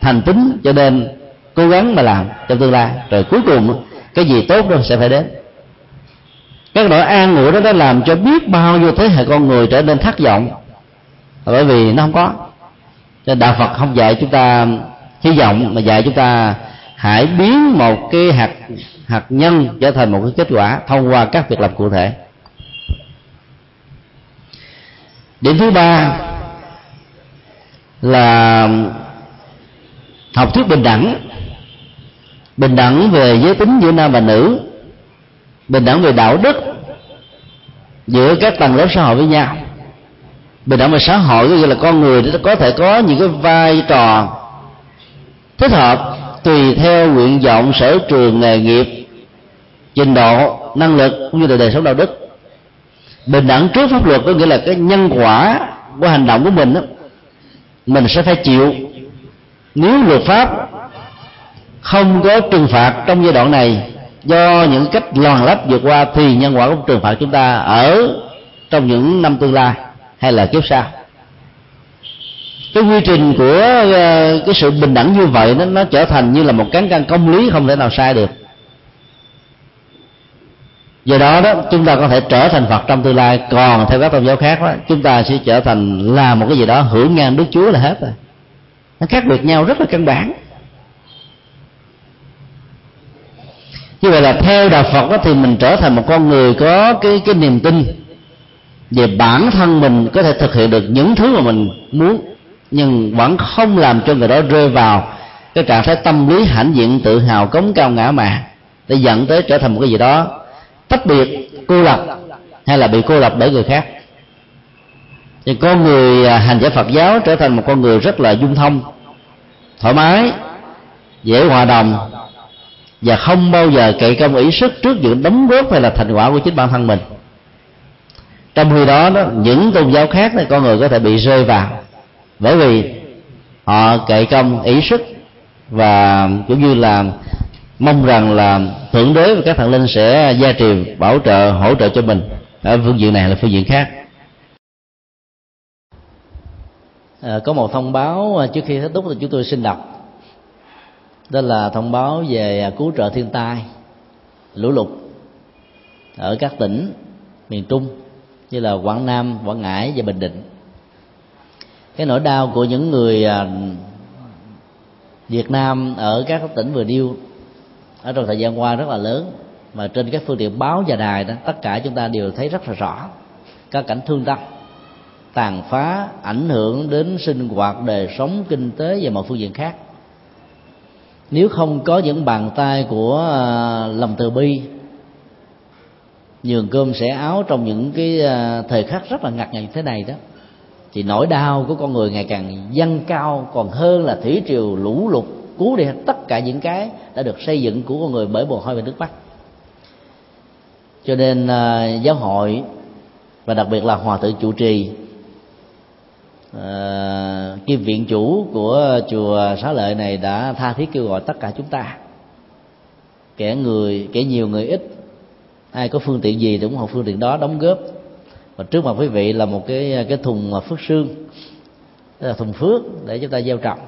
thành tính, cho nên cố gắng mà làm trong tương lai. Rồi cuối cùng, cái gì tốt đó sẽ phải đến. Các nỗi an ủi đó đã làm cho biết bao nhiêu thế hệ con người trở nên thất vọng. Bởi vì nó không có. Nên đạo phật không dạy chúng ta hy vọng, mà dạy chúng ta hãy biến một cái hạt hạt nhân trở thành một cái kết quả thông qua các việc làm cụ thể. Điểm thứ ba là học thuyết bình đẳng. Bình đẳng về giới tính giữa nam và nữ. Bình đẳng về đạo đức giữa các tầng lớp xã hội với nhau. Bình đẳng về xã hội có nghĩa là con người có thể có những cái vai trò thích hợp tùy theo nguyện vọng sở trường nghề nghiệp trình độ năng lực cũng như là đời sống đạo đức. Bình đẳng trước pháp luật có nghĩa là cái nhân quả của hành động của mình đó, mình sẽ phải chịu. Nếu luật pháp không có trừng phạt trong giai đoạn này do những cách loàn lách vượt qua thì nhân quả của trừng phạt chúng ta ở trong những năm tương lai hay là kiếp sau cái quy trình của ờ, cái sự bình đẳng như vậy nó nó trở thành như là một cán cân công lý không thể nào sai được. Do đó đó, chúng ta có thể trở thành phật trong tương lai còn theo các tôn giáo khác đó, chúng ta sẽ trở thành là một cái gì đó hưởng ngang đức chúa là hết rồi. Nó khác biệt nhau rất là căn bản. Như vậy là theo đạo phật đó thì mình trở thành một con người có cái cái niềm tin về bản thân mình có thể thực hiện được những thứ mà mình muốn nhưng vẫn không làm cho người đó rơi vào cái trạng thái tâm lý hãnh diện tự hào cống cao ngã mạn để dẫn tới trở thành một cái gì đó tách biệt cô lập hay là bị cô lập bởi người khác. Thì con người à, hành giả Phật giáo trở thành một con người rất là dung thông thoải mái dễ hòa đồng và không bao giờ cậy công ý sức trước những đóng góp hay là thành quả của chính bản thân mình. Trong khi đó, đó những tôn giáo khác thì con người có thể bị rơi vào bởi vì họ cậy công ý sức và cũng như là mong rằng là thượng đế và các thần linh sẽ gia trì bảo trợ hỗ trợ cho mình ở phương diện này là phương diện khác. À, có một thông báo ờ, trước khi kết thúc thì chúng tôi xin đọc. Đó là thông báo về à, cứu trợ thiên tai lũ lụt ở các tỉnh miền trung như là quảng nam quảng ngãi và bình định cái nỗi đau của những người à, việt nam ở các tỉnh vừa nêu ở trong thời gian qua rất là lớn. Mà trên các phương tiện báo và đài đó, tất cả chúng ta đều thấy rất là rõ các cảnh thương tâm, tàn phá, ảnh hưởng đến sinh hoạt, đời sống, kinh tế và mọi phương diện khác. Nếu không có những bàn tay của à, lòng từ bi, nhường cơm sẻ áo trong những cái à, thời khắc rất là ngặt nghèo như thế này đó thì nỗi đau của con người ngày càng dâng cao còn hơn là thủy triều lũ lụt cứu đi tất cả những cái đã được xây dựng của con người bởi mồ hôi và nước mắt. Cho nên uh, giáo hội và đặc biệt là hòa thượng chủ trì à, uh, kim viện chủ của chùa xá lợi này đã tha thiết kêu gọi tất cả chúng ta kẻ người kẻ nhiều người ít ai có phương tiện gì thì ủng hộ phương tiện đó đóng góp và trước mặt quý vị là một cái cái thùng à, phước sương. Là thùng phước để chúng ta gieo trồng.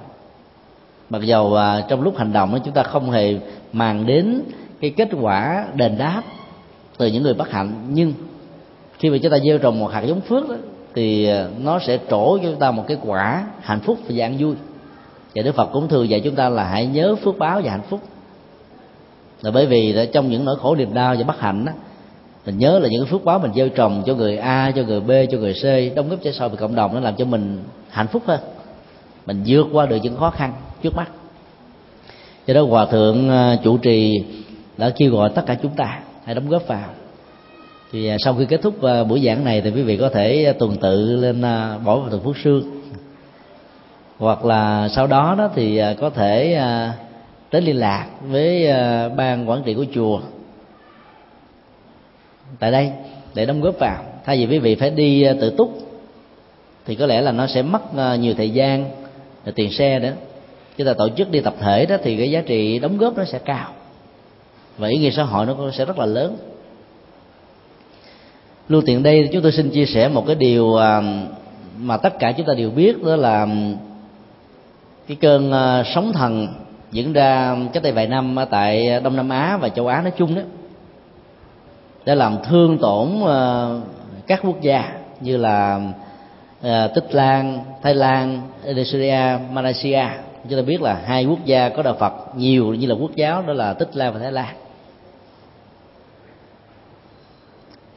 Mặc dầu à, trong lúc hành động đó chúng ta không hề màng đến cái kết quả đền đáp từ những người bất hạnh nhưng khi mà chúng ta gieo trồng một hạt giống phước đó, thì à, nó sẽ trổ cho chúng ta một cái quả hạnh phúc và an vui. Và đức phật cũng thường dạy chúng ta là hãy nhớ phước báo và hạnh phúc. Là bởi vì trong những nỗi khổ niềm đau và bất hạnh đó mình nhớ là những cái phước báo mình gieo trồng cho người a, cho người b, cho người c, đóng góp cho xã hội cộng đồng nó làm cho mình hạnh phúc hơn. Mình vượt qua được những khó khăn trước mắt. Do đó hòa thượng à, chủ trì đã kêu gọi tất cả chúng ta hãy đóng góp vào. Thì à, sau khi kết thúc à, buổi giảng này thì quý vị có thể tuần tự lên bỏ vào thường phước sương. Hoặc là sau đó đó thì có thể đến liên lạc với ban quản trị của chùa tại đây để đóng góp vào. Thay vì quý vị phải đi ờ, tự túc, thì có lẽ là nó sẽ mất ờ, nhiều thời gian ờ, tiền xe nữa. Chúng ta tổ chức đi tập thể đó thì cái giá trị đóng góp nó sẽ cao. Và ý nghĩa xã hội nó sẽ rất là lớn. Lưu tiện đây, chúng tôi xin chia sẻ một cái điều mà tất cả chúng ta đều biết, đó là cái cơn sóng thần diễn ra cách đây vài năm tại đông nam á và châu á nói chung đó đã làm thương tổn ờ, các quốc gia như là ờ, tích lan, thái lan, indonesia, malaysia. Chúng ta biết là hai quốc gia có đạo phật nhiều như là quốc giáo, đó là tích lan và thái lan.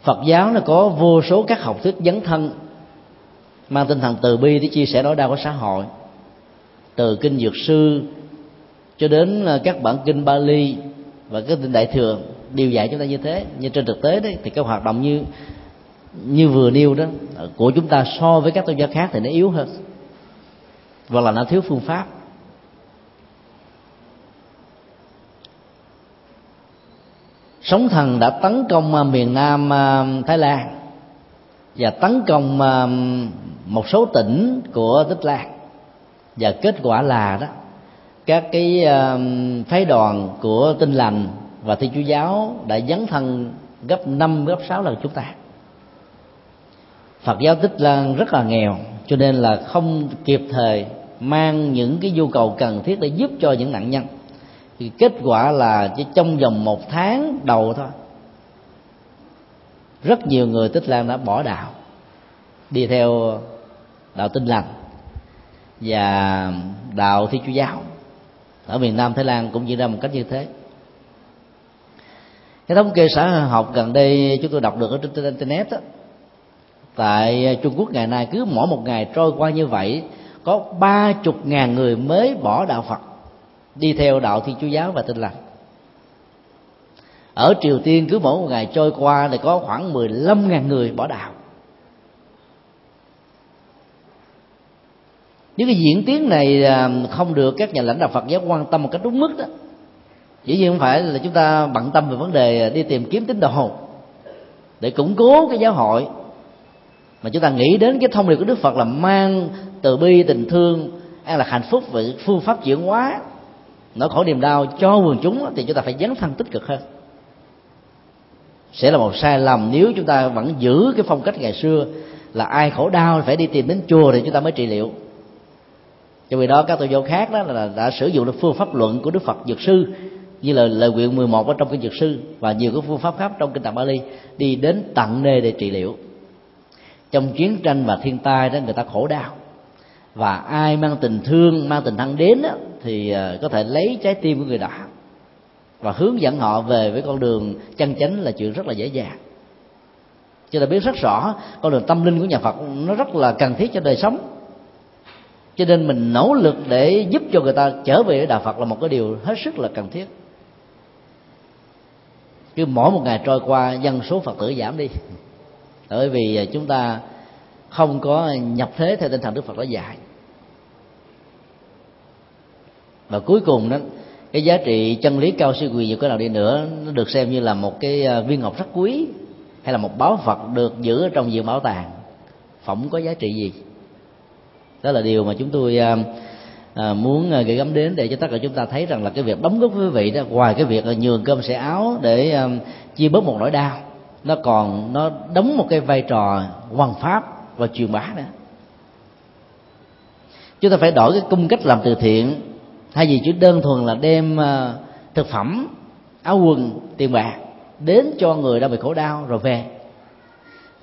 Phật giáo nó có vô số các học thuyết dấn thân, mang tinh thần từ bi để chia sẻ nỗi đau của xã hội. Từ kinh dược sư cho đến ờ, các bản kinh Bali và các kinh đại thừa điều dạy chúng ta như thế. Nhưng trên thực tế đấy, thì cái hoạt động như như vừa nêu đó, của chúng ta so với các tôn giáo khác thì nó yếu hơn. Hoặc là nó thiếu phương pháp. Sóng thần đã tấn công à, miền nam à, thái lan. Và tấn công à, một số tỉnh của tích lan. Và kết quả là đó, các cái phái đoàn của tinh lành và thiên chúa giáo đã dấn thân gấp năm, gấp sáu lần chúng ta. Phật giáo tích lan rất là nghèo, cho nên là không kịp thời mang những cái nhu cầu cần thiết để giúp cho những nạn nhân. Thì kết quả là chỉ trong vòng một tháng đầu thôi, rất nhiều người tích lan đã bỏ đạo, đi theo đạo tinh lành và đạo thi chúa giáo. Ở miền nam thái lan cũng diễn ra một cách như thế cái thống kê xã hội học gần đây chúng tôi đọc được ở trên internet đó, tại trung quốc ngày nay cứ mỗi một ngày trôi qua như vậy có ba chục ngàn người mới bỏ đạo phật đi theo đạo thiên chúa giáo và tin lành. Ở triều tiên cứ mỗi một ngày trôi qua thì có khoảng 15 ngàn người bỏ đạo. Những cái diễn tiến này à, không được các nhà lãnh đạo Phật giáo quan tâm một cách đúng mức đó dĩ nhiên không phải là chúng ta bận tâm về vấn đề đi tìm kiếm tín đồ, để củng cố cái giáo hội. Mà chúng ta nghĩ đến cái thông điệp của Đức Phật là mang từ bi, tình thương, an là hạnh phúc và phương pháp chuyển hóa, nỗi khổ niềm đau cho quần chúng, thì chúng ta phải dấn thân tích cực hơn. Sẽ là một sai lầm nếu chúng ta vẫn giữ cái phong cách ngày xưa là ai khổ đau phải đi tìm đến chùa thì chúng ta mới trị liệu. Cho vì đó, các tôn giáo khác đó là đã sử dụng được phương pháp luận của đức phật dược sư như là lời nguyện 11 ở trong kinh dược sư và nhiều cái phương pháp khác trong kinh tạng Bali đi đến tận nơi để trị liệu. Trong chiến tranh và thiên tai đó người ta khổ đau. Và ai mang tình thương mang tình thân đến đó, thì ờ, có thể lấy trái tim của người đó và hướng dẫn họ về với con đường chân chánh là chuyện rất là dễ dàng. Chúng ta biết rất rõ con đường tâm linh của nhà Phật nó rất là cần thiết cho đời sống. Cho nên mình nỗ lực để giúp cho người ta trở về đạo Phật là một cái điều hết sức là cần thiết cứ mỗi một ngày trôi qua, dân số Phật tử giảm đi. Bởi vì à, chúng ta không có nhập thế theo tinh thần Đức Phật đã dạy. Và cuối cùng đó, cái giá trị chân lý cao siêu quyền dù cái nào đi nữa, nó được xem như là một cái à, viên ngọc rất quý, hay là một báo phật được giữ ở trong viện bảo tàng. Phỏng có giá trị gì? Đó là điều mà chúng tôi à, à, muốn à, gửi gắm đến để cho tất cả chúng ta thấy rằng là cái việc đóng góp với quý vị đó ngoài cái việc là nhường cơm sẻ áo để à, chia bớt một nỗi đau nó còn nó đóng một cái vai trò hoàn pháp và truyền bá nữa. Chúng ta phải đổi cái cung cách làm từ thiện thay vì chỉ đơn thuần là đem à, thực phẩm áo quần tiền bạc đến cho người đang bị khổ đau rồi về.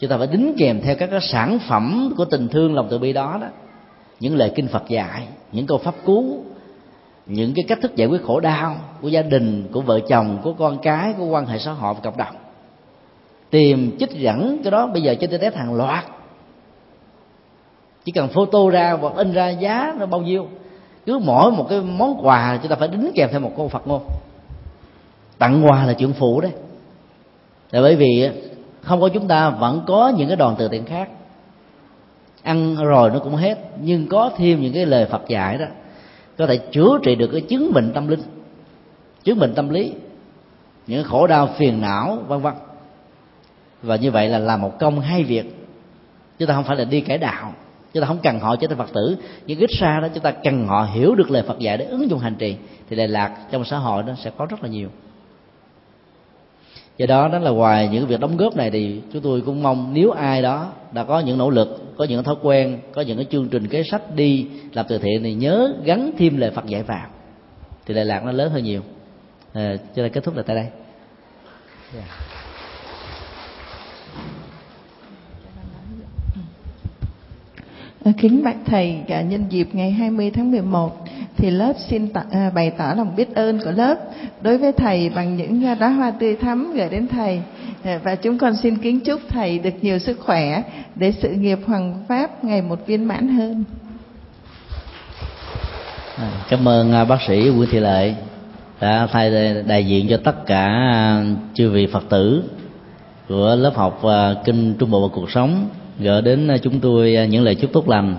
Chúng ta phải đính kèm theo các cái sản phẩm của tình thương lòng từ bi đó đó những lời kinh Phật dạy những câu pháp cứu, những cái cách thức giải quyết khổ đau của gia đình, của vợ chồng, của con cái, của quan hệ xã hội và cộng đồng. Tìm chích dẫn cái đó, bây giờ trên internet hàng loạt. Chỉ cần photo ra hoặc in ra giá nó bao nhiêu, cứ mỗi một cái món quà chúng ta phải đính kèm theo một câu phật ngôn. Tặng quà là chuyện phụ đấy. Là bởi vì không có chúng ta vẫn có những cái đoàn từ thiện khác ăn rồi nó cũng hết, nhưng có thêm những cái lời phật dạy đó, có thể chữa trị được cái chứng bệnh tâm linh, chứng bệnh tâm lý, những khổ đau phiền não, vân vân. Và như vậy là làm một công hai việc chúng ta không phải là đi cải đạo chúng ta không cần họ trở thành phật tử. Nhưng ít xa đó, chúng ta cần họ hiểu được lời phật dạy để ứng dụng hành trì, thì lệ lạc trong xã hội nó sẽ có rất là nhiều. Do đó đó là ngoài những việc đóng góp này thì chúng tôi cũng mong nếu ai đó đã có những nỗ lực có những thói quen có những cái chương trình kế sách đi làm từ thiện thì nhớ gắn thêm lời phật dạy vào. Thì lệ lạc nó lớn hơn nhiều. À, cho nên kết thúc là tại đây. Yeah. Kính bạch thầy, dạ, nhân dịp ngày 20 tháng 11 thì lớp xin à, bày tỏ lòng biết ơn của lớp. Đối với thầy bằng những à, đóa hoa tươi thắm gửi đến thầy Dạ, và chúng con xin kính chúc thầy được nhiều sức khỏe để sự nghiệp hoàng pháp ngày một viên mãn hơn. À, cảm ơn à, bác sĩ Nguyễn Thị Lệ đã thay đại diện cho tất cả à, chư vị Phật tử của lớp học kinh Trung Bộ và cuộc sống, gửi đến chúng tôi những lời chúc tốt lành,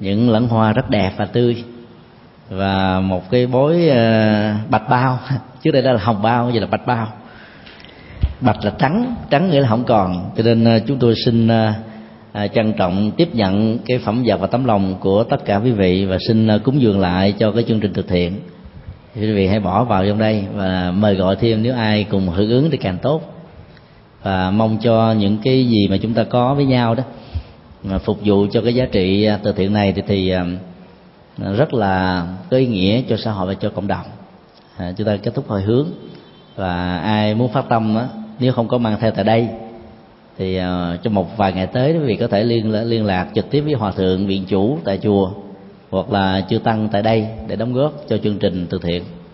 những lẫn hoa rất đẹp và tươi và một cái bối bạch bao trước đây đó là hồng bao giờ là bạch bao bạch là trắng trắng nghĩa là không còn. Cho nên à, chúng tôi xin à, à, trân trọng tiếp nhận cái phẩm vật và tấm lòng của tất cả quý vị và xin cúng dường lại cho cái chương trình từ thiện quý vị hãy bỏ vào trong đây và mời gọi thêm nếu ai cùng hưởng ứng thì càng tốt. Và mong cho những cái gì mà chúng ta có với nhau đó mà phục vụ cho cái giá trị từ thiện này thì thì rất là có ý nghĩa cho xã hội và cho cộng đồng. À, chúng ta kết thúc hồi hướng và ai muốn phát tâm á, nếu không có mang theo tại đây thì uh, trong một vài ngày tới quý vị có thể liên liên lạc trực tiếp với hòa thượng viện chủ tại chùa hoặc là chư tăng tại đây để đóng góp cho chương trình từ thiện.